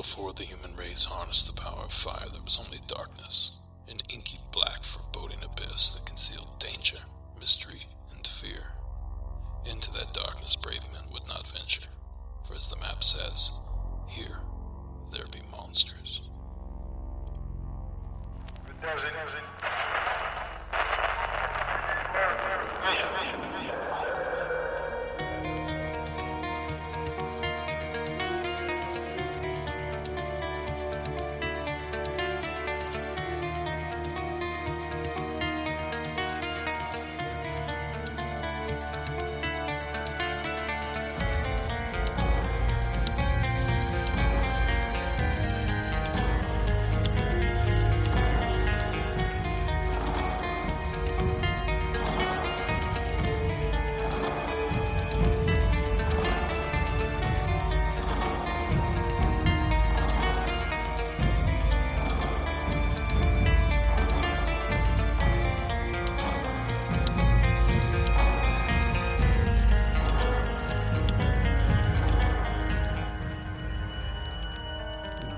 Before the human race harnessed the power of fire, there was only darkness, an inky black foreboding abyss that concealed danger, mystery, and fear. Into that darkness brave men would not venture, for as the map says, here there be monsters.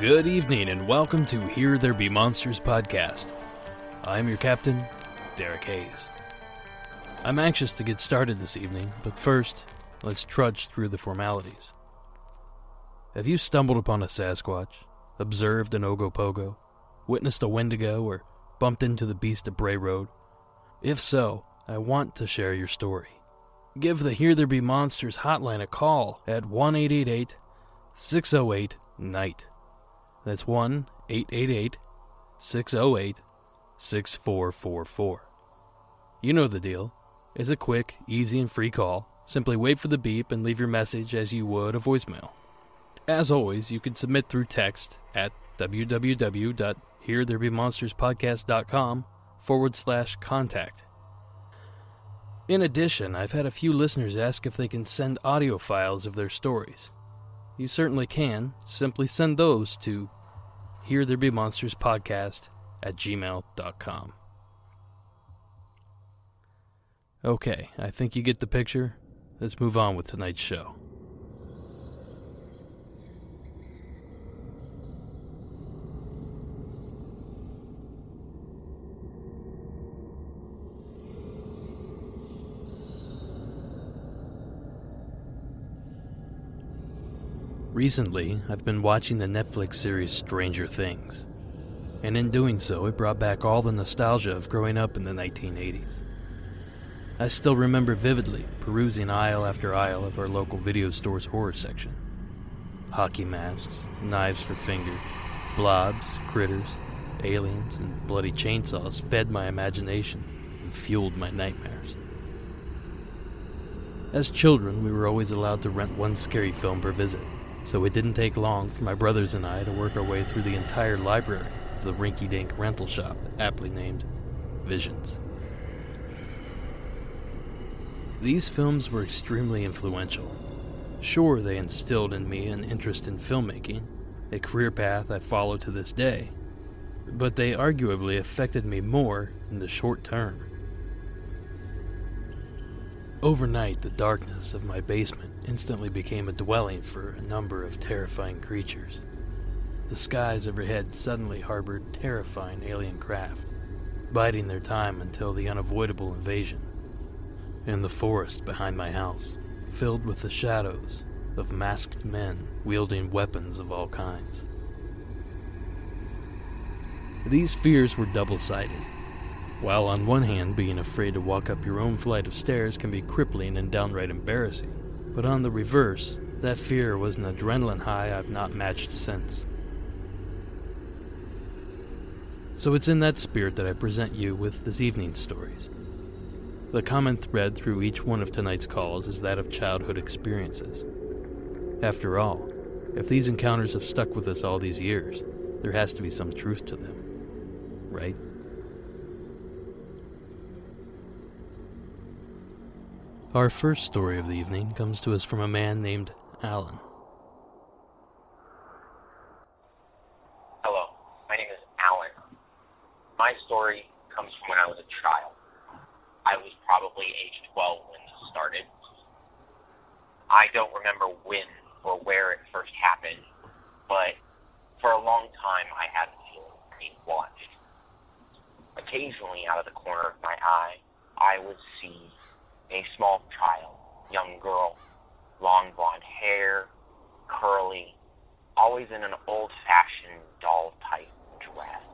Good evening and welcome to Here There Be Monsters podcast. I'm your captain, Derek Hayes. I'm anxious to get started this evening, but first, let's trudge through the formalities. Have you stumbled upon a Sasquatch, observed an Ogopogo, witnessed a Wendigo, or bumped into the Beast of Bray Road? If so, I want to share your story. Give the Here There Be Monsters hotline a call at 1 888 608 NIGHT. That's 1 888 608 6444. You know the deal. It's a quick, easy, and free call. Simply wait for the beep and leave your message as you would a voicemail. As always, you can submit through text at www.heretherebemonsterspodcast.com forward slash contact. In addition, I've had a few listeners ask if they can send audio files of their stories you certainly can. Simply send those to Here There Be Monsters Podcast at gmail.com. Okay, I think you get the picture. Let's move on with tonight's show. Recently, I've been watching the Netflix series Stranger Things, and in doing so, it brought back all the nostalgia of growing up in the 1980s. I still remember vividly perusing aisle after aisle of our local video store's horror section. Hockey masks, knives for fingers, blobs, critters, aliens, and bloody chainsaws fed my imagination and fueled my nightmares. As children, we were always allowed to rent one scary film per visit, so it didn't take long for my brothers and I to work our way through the entire library of the rinky dink rental shop, aptly named Visions. These films were extremely influential. Sure, they instilled in me an interest in filmmaking, a career path I follow to this day, but they arguably affected me more in the short term. Overnight, the darkness of my basement instantly became a dwelling for a number of terrifying creatures. The skies overhead suddenly harbored terrifying alien craft, biding their time until the unavoidable invasion. And the forest behind my house, filled with the shadows of masked men wielding weapons of all kinds. These fears were double sided. While on one hand, being afraid to walk up your own flight of stairs can be crippling and downright embarrassing, but on the reverse, that fear was an adrenaline high I've not matched since. So it's in that spirit that I present you with this evening's stories. The common thread through each one of tonight's calls is that of childhood experiences. After all, if these encounters have stuck with us all these years, there has to be some truth to them, right? Our first story of the evening comes to us from a man named Alan. Hello, my name is Alan. My story comes from when I was a child. I was probably age 12 when this started. I don't remember when or where it first happened, but For a long time, I had the feeling being watched. Occasionally, out of the corner of my eye, I would see a small child, young girl, long blonde hair, curly, always in an old fashioned doll type dress.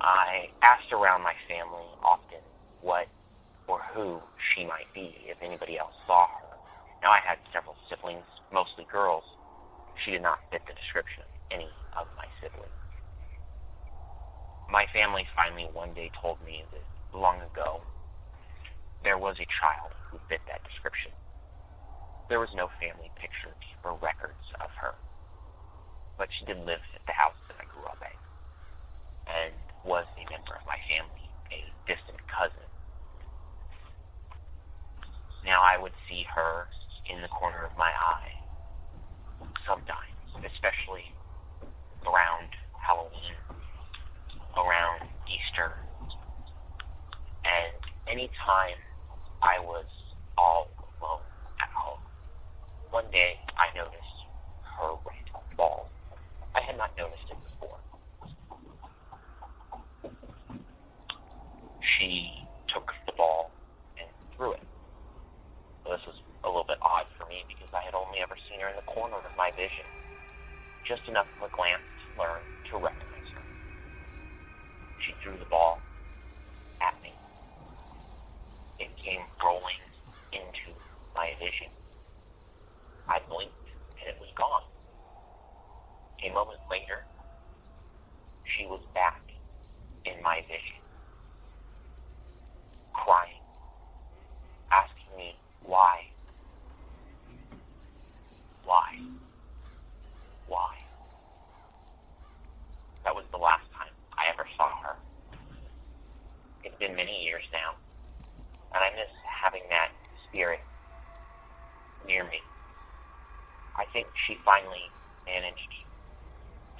I asked around my family often what or who she might be if anybody else saw her. Now, I had several siblings, mostly girls. She did not fit the description of any of my siblings. My family finally one day told me that long ago there was a child who fit that description. There was no family pictures or records of her, but she did live at the house that I grew up in and was a member of my family, a distant cousin. Now I would see her in the corner of my eye sometimes, especially around Halloween, around Easter, and any time I was all alone at home. One day I noticed her red ball. I had not noticed it before. She took the ball and threw it. Well, this was a little bit odd for me because I had only ever seen her in the corner of my vision, just enough of a glance to learn to recognize her. She threw the ball at me. It came rolling into my vision. I blinked and it was gone. A moment later, she was back in my vision, crying, asking me why. Why? Why? That was the last time I ever saw her. It's been many years now, and I miss having that spirit near me. I think she finally managed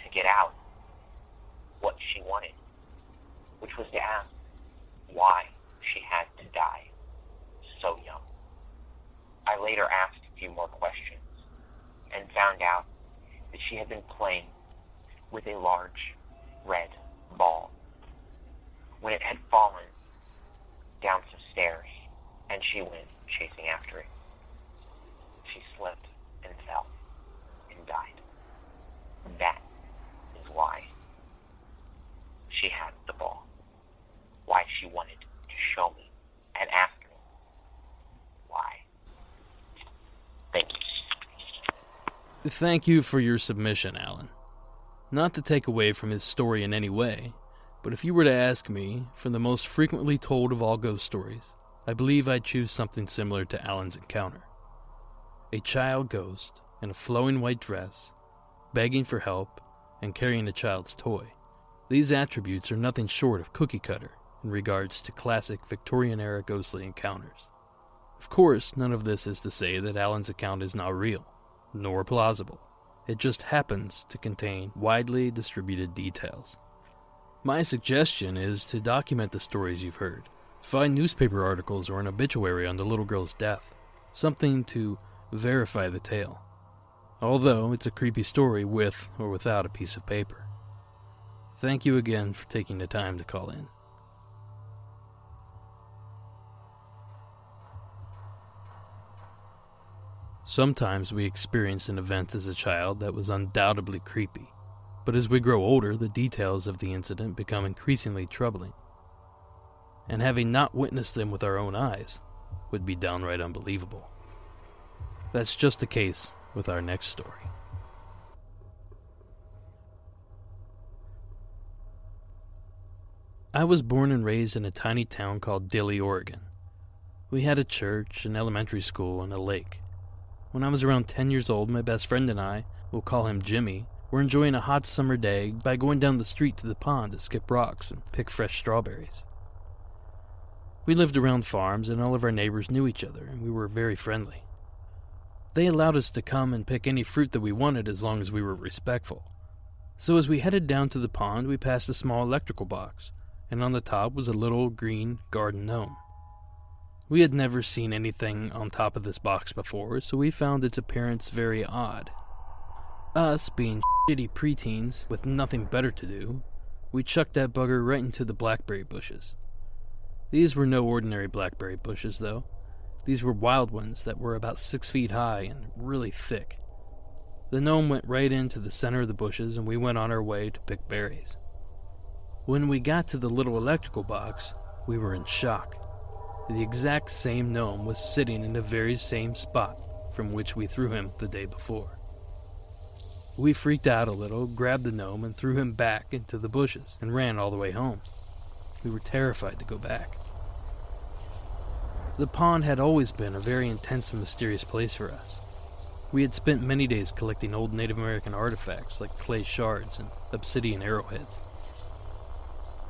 to get out what she wanted, which was to ask why she had to die so young. I later asked a few more questions and found out that she had been playing with a large red ball. When it had fallen down some stairs and she went chasing after it, she slipped and fell and died. That is why she had the ball. Why she wanted to show me and ask me why. Thank you. Thank you for your submission, Alan. Not to take away from his story in any way, but if you were to ask me for the most frequently told of all ghost stories, I believe I'd choose something similar to Alan's encounter. A child ghost in a flowing white dress, begging for help, and carrying a child's toy. These attributes are nothing short of cookie cutter in regards to classic Victorian era ghostly encounters. Of course, none of this is to say that Alan's account is not real, nor plausible. It just happens to contain widely distributed details. My suggestion is to document the stories you've heard. Find newspaper articles or an obituary on the little girl's death, something to verify the tale. Although it's a creepy story with or without a piece of paper. Thank you again for taking the time to call in. Sometimes we experience an event as a child that was undoubtedly creepy, but as we grow older, the details of the incident become increasingly troubling. And having not witnessed them with our own eyes would be downright unbelievable. That's just the case with our next story. I was born and raised in a tiny town called Dilley, Oregon. We had a church, an elementary school, and a lake. When I was around 10 years old, my best friend and I, we'll call him Jimmy, were enjoying a hot summer day by going down the street to the pond to skip rocks and pick fresh strawberries. We lived around farms, and all of our neighbors knew each other, and we were very friendly. They allowed us to come and pick any fruit that we wanted as long as we were respectful. So as we headed down to the pond, we passed a small electrical box, and on the top was a little green garden gnome. We had never seen anything on top of this box before, so we found its appearance very odd. Us, being shitty preteens with nothing better to do, we chucked that bugger right into the blackberry bushes. These were no ordinary blackberry bushes, though. These were wild ones that were about six feet high and really thick. The gnome went right into the center of the bushes, and we went on our way to pick berries. When we got to the little electrical box, we were in shock. The exact same gnome was sitting in the very same spot from which we threw him the day before. We freaked out a little, grabbed the gnome, and threw him back into the bushes and ran all the way home. We were terrified to go back. The pond had always been a very intense and mysterious place for us. We had spent many days collecting old Native American artifacts like clay shards and obsidian arrowheads.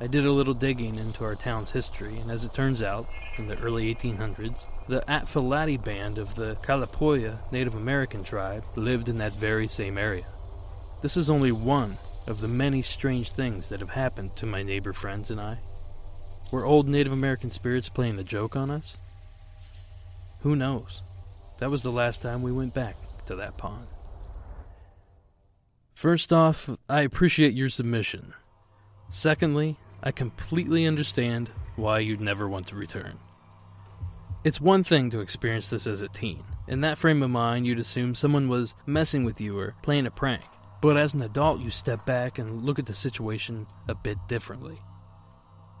I did a little digging into our town's history, and as it turns out, in the early 1800s, the Atfalati band of the Kalapuya Native American tribe lived in that very same area. This is only one of the many strange things that have happened to my neighbor friends and I. Were old Native American spirits playing the joke on us? Who knows? That was the last time we went back to that pond. First off, I appreciate your submission. Secondly, I completely understand why you'd never want to return. It's one thing to experience this as a teen. In that frame of mind, you'd assume someone was messing with you or playing a prank. But as an adult, you step back and look at the situation a bit differently.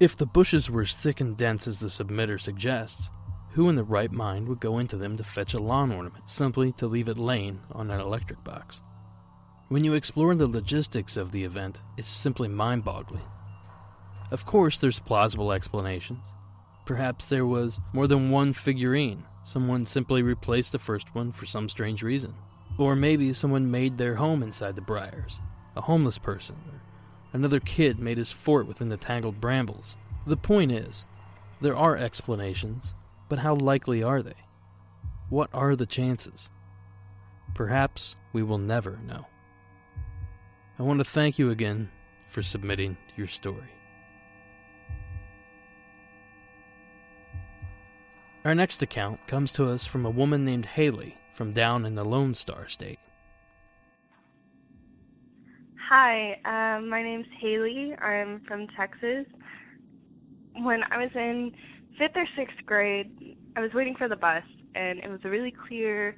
If the bushes were as thick and dense as the submitter suggests, who in the right mind would go into them to fetch a lawn ornament simply to leave it laying on an electric box? When you explore the logistics of the event, it's simply mind boggling. Of course, there's plausible explanations. Perhaps there was more than one figurine. Someone simply replaced the first one for some strange reason. Or maybe someone made their home inside the briars. A homeless person. Or another kid made his fort within the tangled brambles. The point is, there are explanations, but how likely are they? What are the chances? Perhaps we will never know. I want to thank you again for submitting your story. Our next account comes to us from a woman named Haley from down in the Lone Star State. Hi, um, my name's Haley. I'm from Texas. When I was in fifth or sixth grade, I was waiting for the bus, and it was a really clear,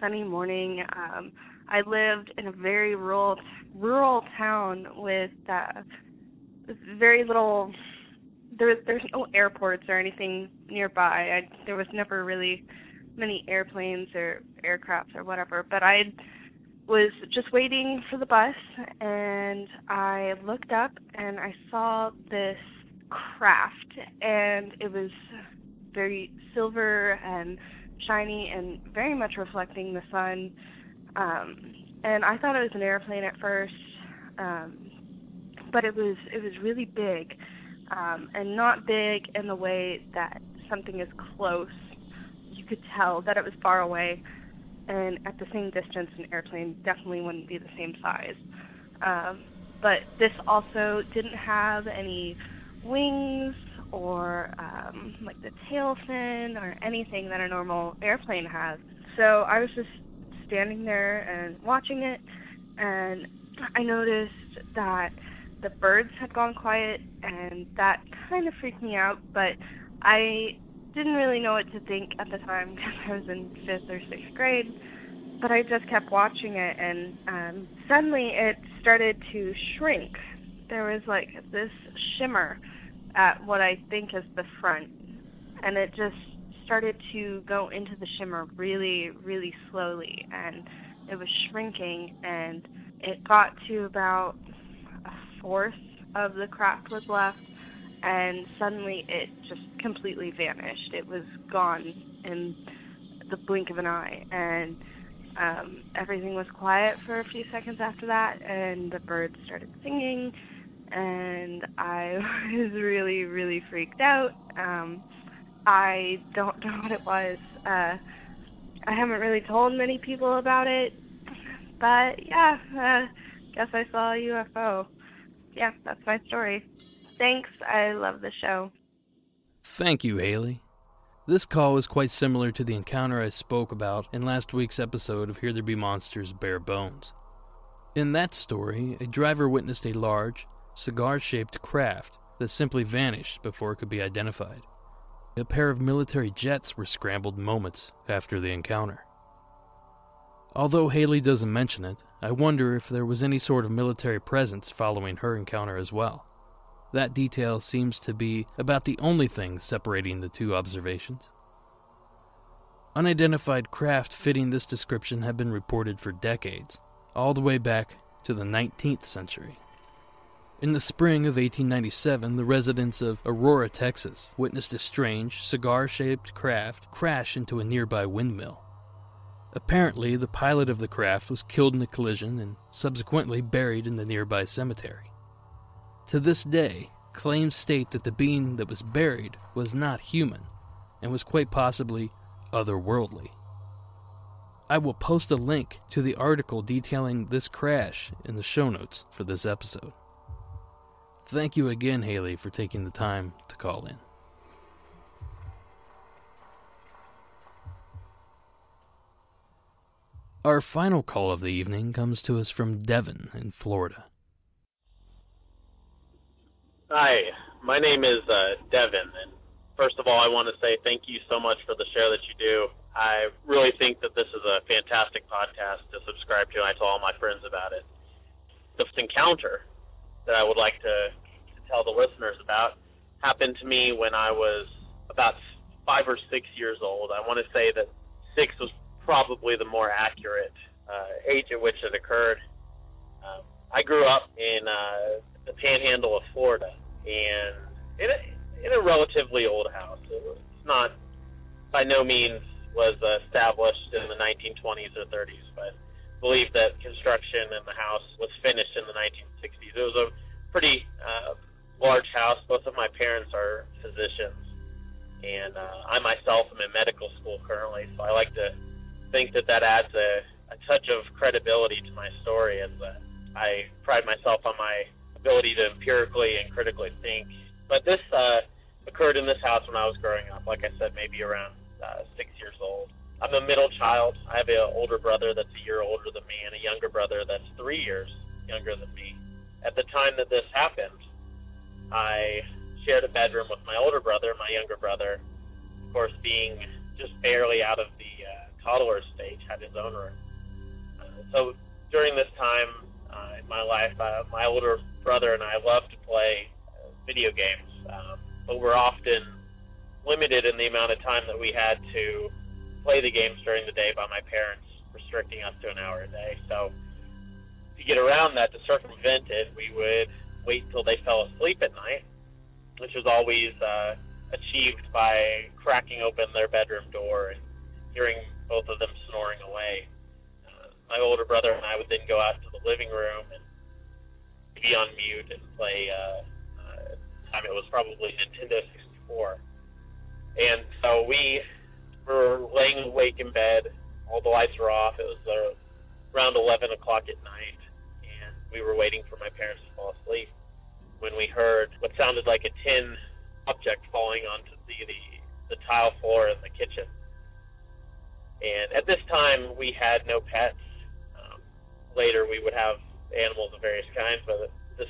sunny morning. Um, I lived in a very rural, rural town with uh, very little there there's no airports or anything nearby. I, there was never really many airplanes or aircrafts or whatever. But I was just waiting for the bus, and I looked up and I saw this craft, and it was very silver and shiny and very much reflecting the sun. Um, and I thought it was an airplane at first, um, but it was it was really big um, and not big in the way that something is close. You could tell that it was far away, and at the same distance, an airplane definitely wouldn't be the same size. Um, but this also didn't have any wings or um, like the tail fin or anything that a normal airplane has. So I was just standing there and watching it, and I noticed that the birds had gone quiet, and that kind of freaked me out. But I didn't really know what to think at the time because I was in fifth or sixth grade. But I just kept watching it, and um, suddenly it started to shrink. There was like this shimmer at what I think is the front, and it just started to go into the shimmer really, really slowly, and it was shrinking, and it got to about a fourth of the craft was left, and suddenly it just completely vanished. It was gone in the blink of an eye, and um, everything was quiet for a few seconds after that, and the birds started singing, and I was really, really freaked out. Um, I don't know what it was. Uh, I haven't really told many people about it, but yeah, uh, guess I saw a UFO yeah, that's my story. Thanks. I love the show. Thank you, Haley. This call is quite similar to the encounter I spoke about in last week's episode of Here There Be Monsters Bare Bones. In that story, a driver witnessed a large, cigar shaped craft that simply vanished before it could be identified. A pair of military jets were scrambled moments after the encounter. Although Haley doesn't mention it, I wonder if there was any sort of military presence following her encounter as well. That detail seems to be about the only thing separating the two observations. Unidentified craft fitting this description have been reported for decades, all the way back to the 19th century. In the spring of 1897, the residents of Aurora, Texas, witnessed a strange, cigar shaped craft crash into a nearby windmill. Apparently, the pilot of the craft was killed in the collision and subsequently buried in the nearby cemetery. To this day, claims state that the being that was buried was not human and was quite possibly otherworldly. I will post a link to the article detailing this crash in the show notes for this episode. Thank you again, Haley, for taking the time to call in. Our final call of the evening comes to us from Devon in Florida. Hi, my name is uh, Devin, and first of all, I want to say thank you so much for the show that you do. I really think that this is a fantastic podcast to subscribe to, and I tell all my friends about it. This encounter that I would like to, to tell the listeners about happened to me when I was about five or six years old. I want to say that six was probably the more accurate uh, age at which it occurred. Um, I grew up in uh, the panhandle of Florida, and in a, in a relatively old house. It's not by no means was established in the 1920s or 30s, but believe that construction in the house was finished in the 1960s. It was a pretty uh, large house. Both of my parents are physicians, and uh, I myself am in medical school currently, so I like to think that that adds a, a touch of credibility to my story, as uh, I pride myself on my ability to empirically and critically think. But this uh, occurred in this house when I was growing up. Like I said, maybe around uh, six years old. I'm a middle child. I have an older brother that's a year older than me, and a younger brother that's three years younger than me. At the time that this happened, I shared a bedroom with my older brother, my younger brother, of course, being just barely out of the uh, toddler stage, had his own room. Uh, so during this time uh, in my life, uh, my older brother and I loved to play uh, video games, um, but we're often limited in the amount of time that we had to play the games during the day by my parents restricting us to an hour a day. So to get around that, to circumvent it, we would wait until they fell asleep at night, which was always uh, achieved by cracking open their bedroom door and hearing both of them snoring away. My older brother and I would then go out to the living room and be on mute and play. Uh, uh, time it was probably Nintendo 64 and so we were laying awake in bed. All the lights were off. It was uh, around 11 o'clock at night, and we were waiting for my parents to fall asleep when we heard what sounded like a tin object falling onto the, the, the tile floor in the kitchen. And at this time, we had no pets. Later, we would have animals of various kinds, but this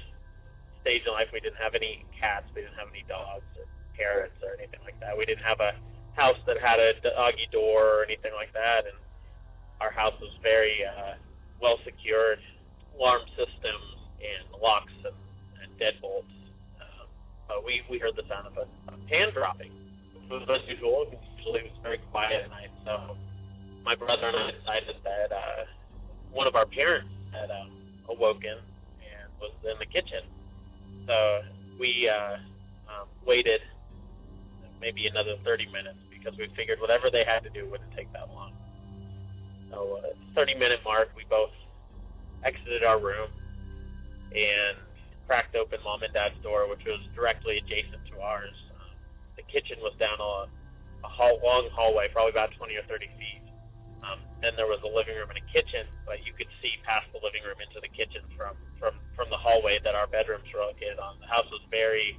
stage in life, we didn't have any cats. We didn't have any dogs. Or, parents or anything like that. We didn't have a house that had a doggy door or anything like that, and our house was very uh, well secured, alarm systems and locks and, and deadbolts. Um, but we we heard the sound of a, a pan dropping, which was unusual. Usually it was very quiet at night. So my brother and I decided that uh, one of our parents had um, awoken and was in the kitchen. So we uh, um, waited maybe another 30 minutes because we figured whatever they had to do wouldn't take that long. So, uh, 30 minute mark, we both exited our room and cracked open mom and dad's door, which was directly adjacent to ours. Um, the kitchen was down a, a hall, long hallway, probably about 20 or 30 feet. Um, then there was a living room and a kitchen, but you could see past the living room into the kitchen from from from the hallway that our bedrooms were located on. The house was very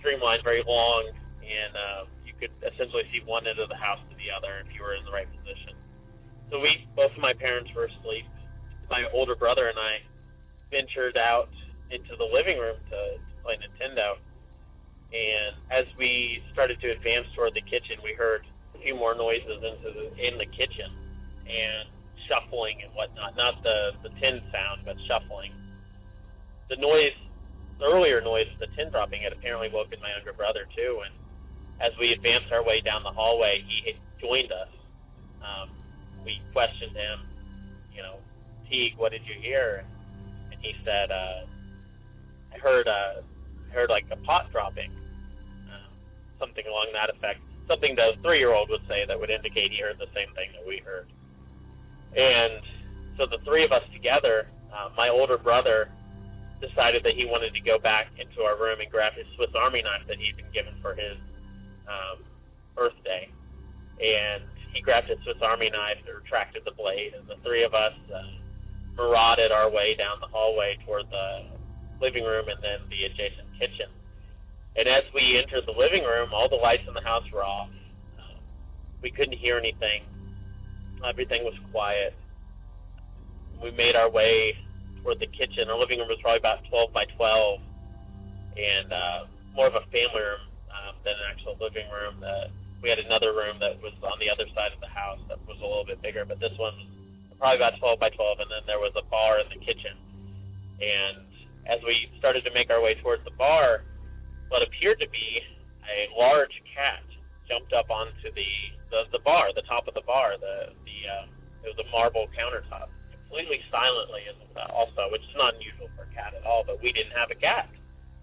streamlined, very long, and uh, you could essentially see one end of the house to the other if you were in the right position. So we, both of my parents were asleep. My older brother and I ventured out into the living room to, to play Nintendo. And as we started to advance toward the kitchen, we heard a few more noises into the, in the kitchen and shuffling and whatnot. Not the, the tin sound, but shuffling. The noise, the earlier noise, the tin dropping, had apparently woken my younger brother too. And as we advanced our way down the hallway, he joined us. Um, we questioned him, you know, Teague, what did you hear? And he said, uh, I heard, uh, heard like a pot dropping, uh, something along that effect. Something that a three-year-old would say that would indicate he heard the same thing that we heard. And so the three of us together, uh, my older brother decided that he wanted to go back into our room and grab his Swiss Army knife that he'd been given for his um, birthday. And he grabbed his Swiss Army knife and retracted the blade, and the three of us uh, marauded our way down the hallway toward the living room and then the adjacent kitchen. And as we entered the living room, all the lights in the house were off. Uh, we couldn't hear anything. Everything was quiet. We made our way toward the kitchen. Our living room was probably about 12 by 12, and uh, more of a family room um, than an actual living room. Uh, we had another room that was on the other side of the house that was a little bit bigger, but this one was probably about 12 by 12, and then there was a bar in the kitchen. And as we started to make our way towards the bar, what appeared to be a large cat jumped up onto the the, the bar, the top of the bar. The the uh, it was a marble countertop, completely silently, and also, which is not unusual for a cat at all. But we didn't have a cat,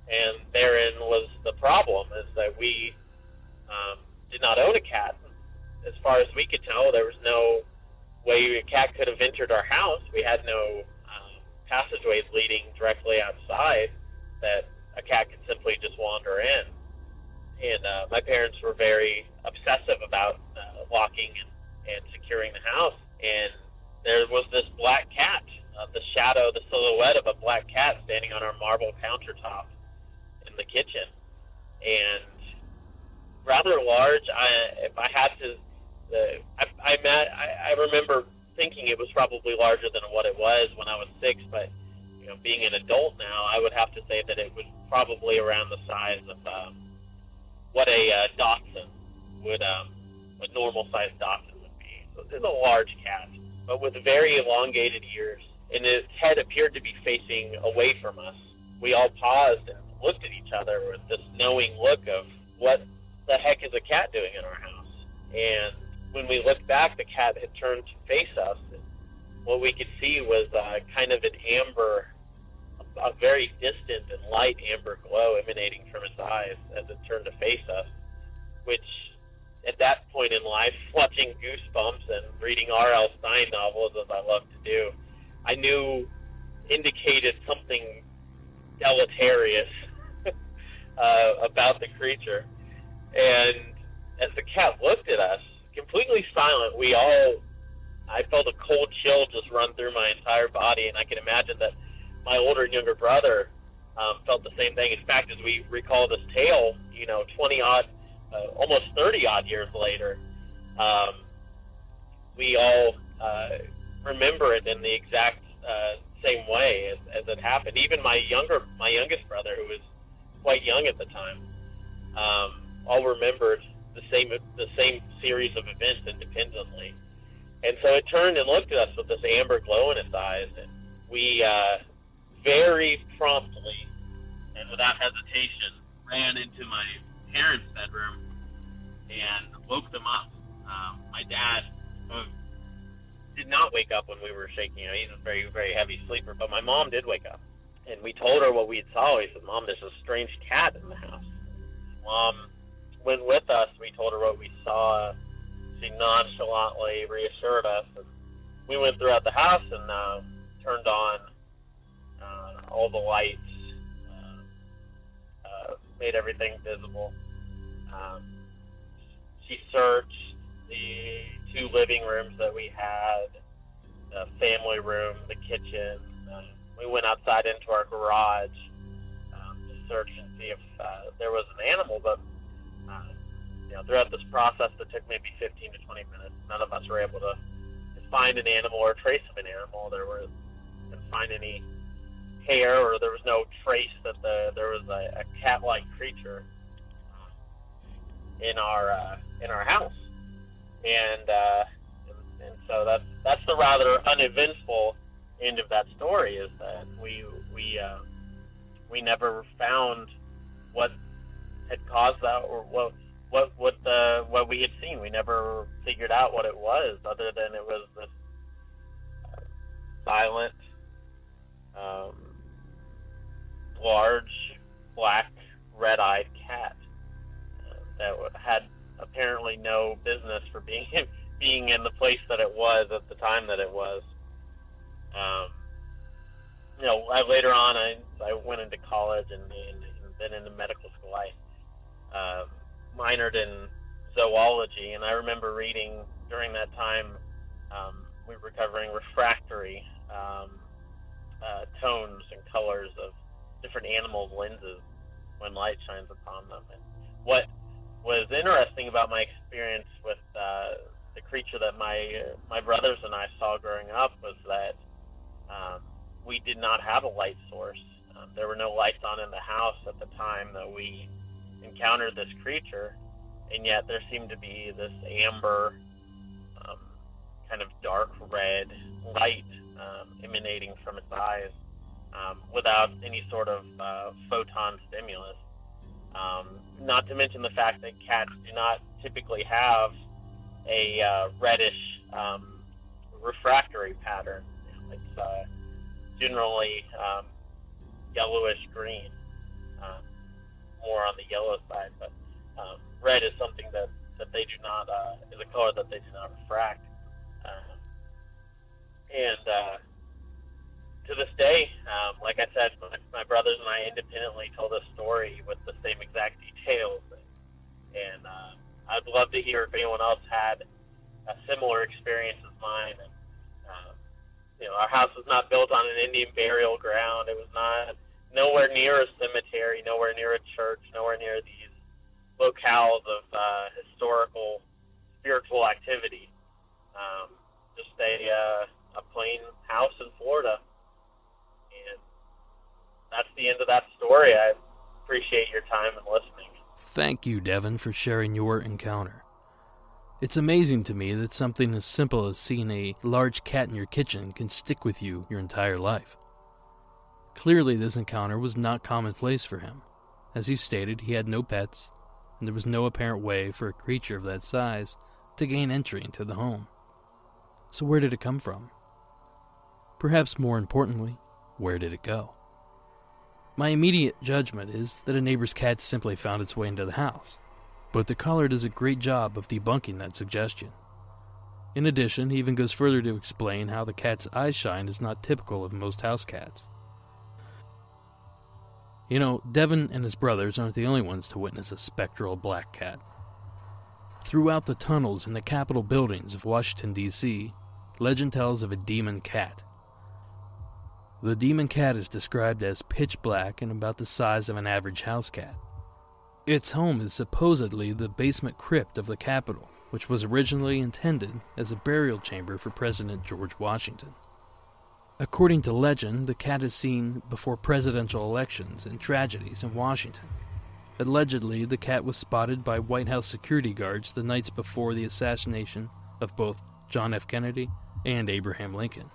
and therein was the problem: is that we um, did not own a cat. As far as we could tell, there was no way a cat could have entered our house. We had no passageways leading directly outside that a cat could simply just wander in. And uh, my parents were very obsessive about uh, locking and, and securing the house. And there was this black cat, uh, the shadow, the silhouette of a black cat standing on our marble countertop in the kitchen. And rather large. I, if I had to, the, I, I, met, I, I remember thinking it was probably larger than what it was when I was six, but you know, being an adult now, I would have to say that it was probably around the size of um, what a uh, Dachshund would, um, a normal sized Dachshund would be. So this is a large cat, but with very elongated ears, and its head appeared to be facing away from us. We all paused and looked at each other with this knowing look of what the heck is a cat doing in our house? And when we looked back, the cat had turned to face us. And what we could see was uh, kind of an amber, a very distant and light amber glow emanating from its eyes as it turned to face us, which at that point in life, watching Goosebumps and reading R.L. Stine novels, as I love to do, I knew indicated something deleterious uh, about the creature. And as the cat looked at us, completely silent. We all, I felt a cold chill just run through my entire body, and I can imagine that my older and younger brother um, felt the same thing. In fact, as we recall this tale, you know, 20 odd, uh, almost 30 odd years later, um, we all uh, remember it in the exact uh, same way as, as it happened. Even my younger, my youngest brother, who was quite young at the time, um, all remembered the same the same series of events independently. And so it turned and looked at us with this amber glow in its eyes, and we uh, very promptly and without hesitation ran into my parents' bedroom and woke them up. Um, my dad uh, did not wake up when we were shaking. You know, he's a very very heavy sleeper, but my mom did wake up, and we told her what we had saw. We said, "Mom, there's a strange cat in the house." Mom went with us. We told her what we saw. She nonchalantly reassured us. And we went throughout the house and uh, turned on all the lights, uh, uh, made everything visible. Um, she searched the two living rooms that we had, the family room, the kitchen. Uh, we went outside into our garage um, to search and see if uh, there was an animal, but you know, throughout this process that took maybe 15 to 20 minutes, none of us were able to, find an animal or trace of an animal. There was, didn't find any hair or there was no trace that the there was a, a cat-like creature in our uh, in our house, and, uh, and so that's that's the rather uneventful end of that story is that we we uh, we never found what had caused that or what what what the what we had seen. We never figured out what it was, other than it was this uh, silent, um, large, black, red-eyed cat uh, that had apparently no business for being being in the place that it was at the time that it was. Um, you know, I, later on, I I went into college and, and, and then into medical school. I uh, minored in zoology, and I remember reading during that time um, we were covering refractory um, uh, tones and colors of different animals' lenses when light shines upon them. And what was interesting about my experience with uh, the creature that my my brothers and I saw growing up was that um, we did not have a light source. Um, there were no lights on in the house at the time that we encountered this creature, and yet there seemed to be this amber, um, kind of dark red light um, emanating from its eyes um, without any sort of uh, photon stimulus. Um, not to mention the fact that cats do not typically have a uh, reddish um, refractory pattern. It's uh, generally um, yellowish green, um, more on the yellow side, but um, red is something that, that they do not, uh, is a color that they do not refract. Uh, and uh, to this day, um, like I said, my, my brothers and I independently told this story with the same exact details. And, uh, I'd love to hear if anyone else had a similar experience as mine. And, uh, you know, our house was not built on an Indian burial ground. It was not nowhere near a cemetery, nowhere near a church, nowhere near these locales of uh, historical, spiritual activity. Um, just a uh, a plain house in Florida, that's the end of that story. I appreciate your time and listening. Thank you, Devin, for sharing your encounter. It's amazing to me that something as simple as seeing a large cat in your kitchen can stick with you your entire life. Clearly, this encounter was not commonplace for him. As he stated, he had no pets, and there was no apparent way for a creature of that size to gain entry into the home. So, where did it come from? Perhaps more importantly, where did it go? My immediate judgment is that a neighbor's cat simply found its way into the house, but the caller does a great job of debunking that suggestion. In addition, he even goes further to explain how the cat's eye shine is not typical of most house cats. You know, Devin and his brothers aren't the only ones to witness a spectral black cat. Throughout the tunnels in the Capitol buildings of Washington, D.C., legend tells of a demon cat. The demon cat is described as pitch black and about the size of an average house cat. Its home is supposedly the basement crypt of the Capitol, which was originally intended as a burial chamber for President George Washington. According to legend, the cat is seen before presidential elections and tragedies in Washington. Allegedly, the cat was spotted by White House security guards the nights before the assassination of both John F. Kennedy and Abraham Lincoln.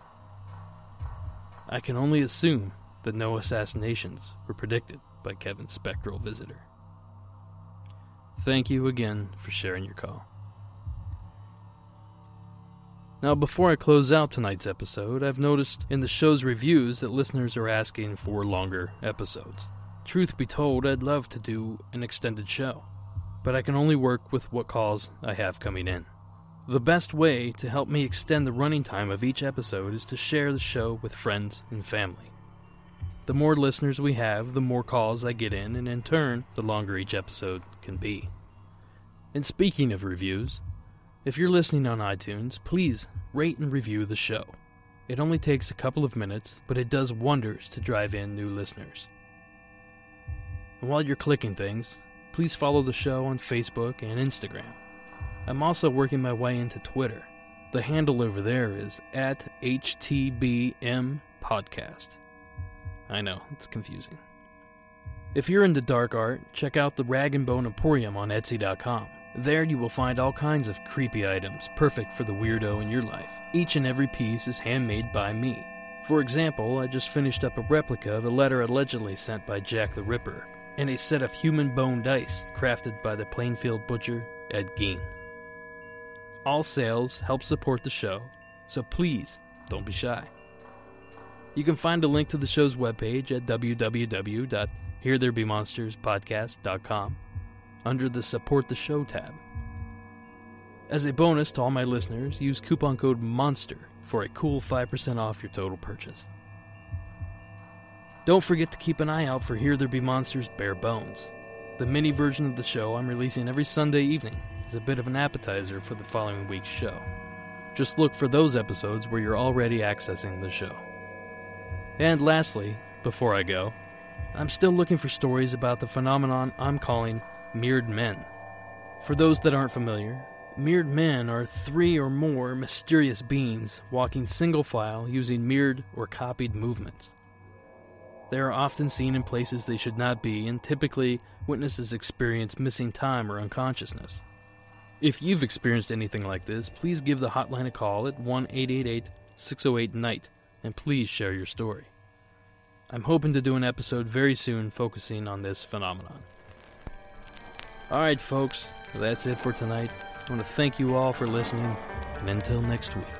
I can only assume that no assassinations were predicted by Kevin's spectral visitor. Thank you again for sharing your call. Now, before I close out tonight's episode, I've noticed in the show's reviews that listeners are asking for longer episodes. Truth be told, I'd love to do an extended show, but I can only work with what calls I have coming in. The best way to help me extend the running time of each episode is to share the show with friends and family. The more listeners we have, the more calls I get in, and in turn, the longer each episode can be. And speaking of reviews, if you're listening on iTunes, please rate and review the show. It only takes a couple of minutes, but it does wonders to drive in new listeners. And while you're clicking things, please follow the show on Facebook and Instagram. I'm also working my way into Twitter. The handle over there is at HTBM Podcast. I know, it's confusing. If you're into dark art, check out the Rag and Bone Emporium on Etsy.com. There you will find all kinds of creepy items perfect for the weirdo in your life. Each and every piece is handmade by me. For example, I just finished up a replica of a letter allegedly sent by Jack the Ripper, and a set of human bone dice crafted by the Plainfield butcher, Ed Gein. All sales help support the show, so please don't be shy. You can find a link to the show's webpage at www.heretherebemonsterspodcast.com under the Support the Show tab. As a bonus to all my listeners, use coupon code MONSTER for a cool 5% off your total purchase. Don't forget to keep an eye out for Here There Be Monsters Bare Bones. The mini version of the show I'm releasing every Sunday evening is a bit of an appetizer for the following week's show. Just look for those episodes where you're already accessing the show. And lastly, before I go, I'm still looking for stories about the phenomenon I'm calling mirrored men. For those that aren't familiar, mirrored men are three or more mysterious beings walking single file using mirrored or copied movements. They are often seen in places they should not be, and typically witnesses experience missing time or unconsciousness. If you've experienced anything like this, please give the hotline a call at 1 888 608 NIGHT and please share your story. I'm hoping to do an episode very soon focusing on this phenomenon. Alright, folks, that's it for tonight. I want to thank you all for listening, and until next week.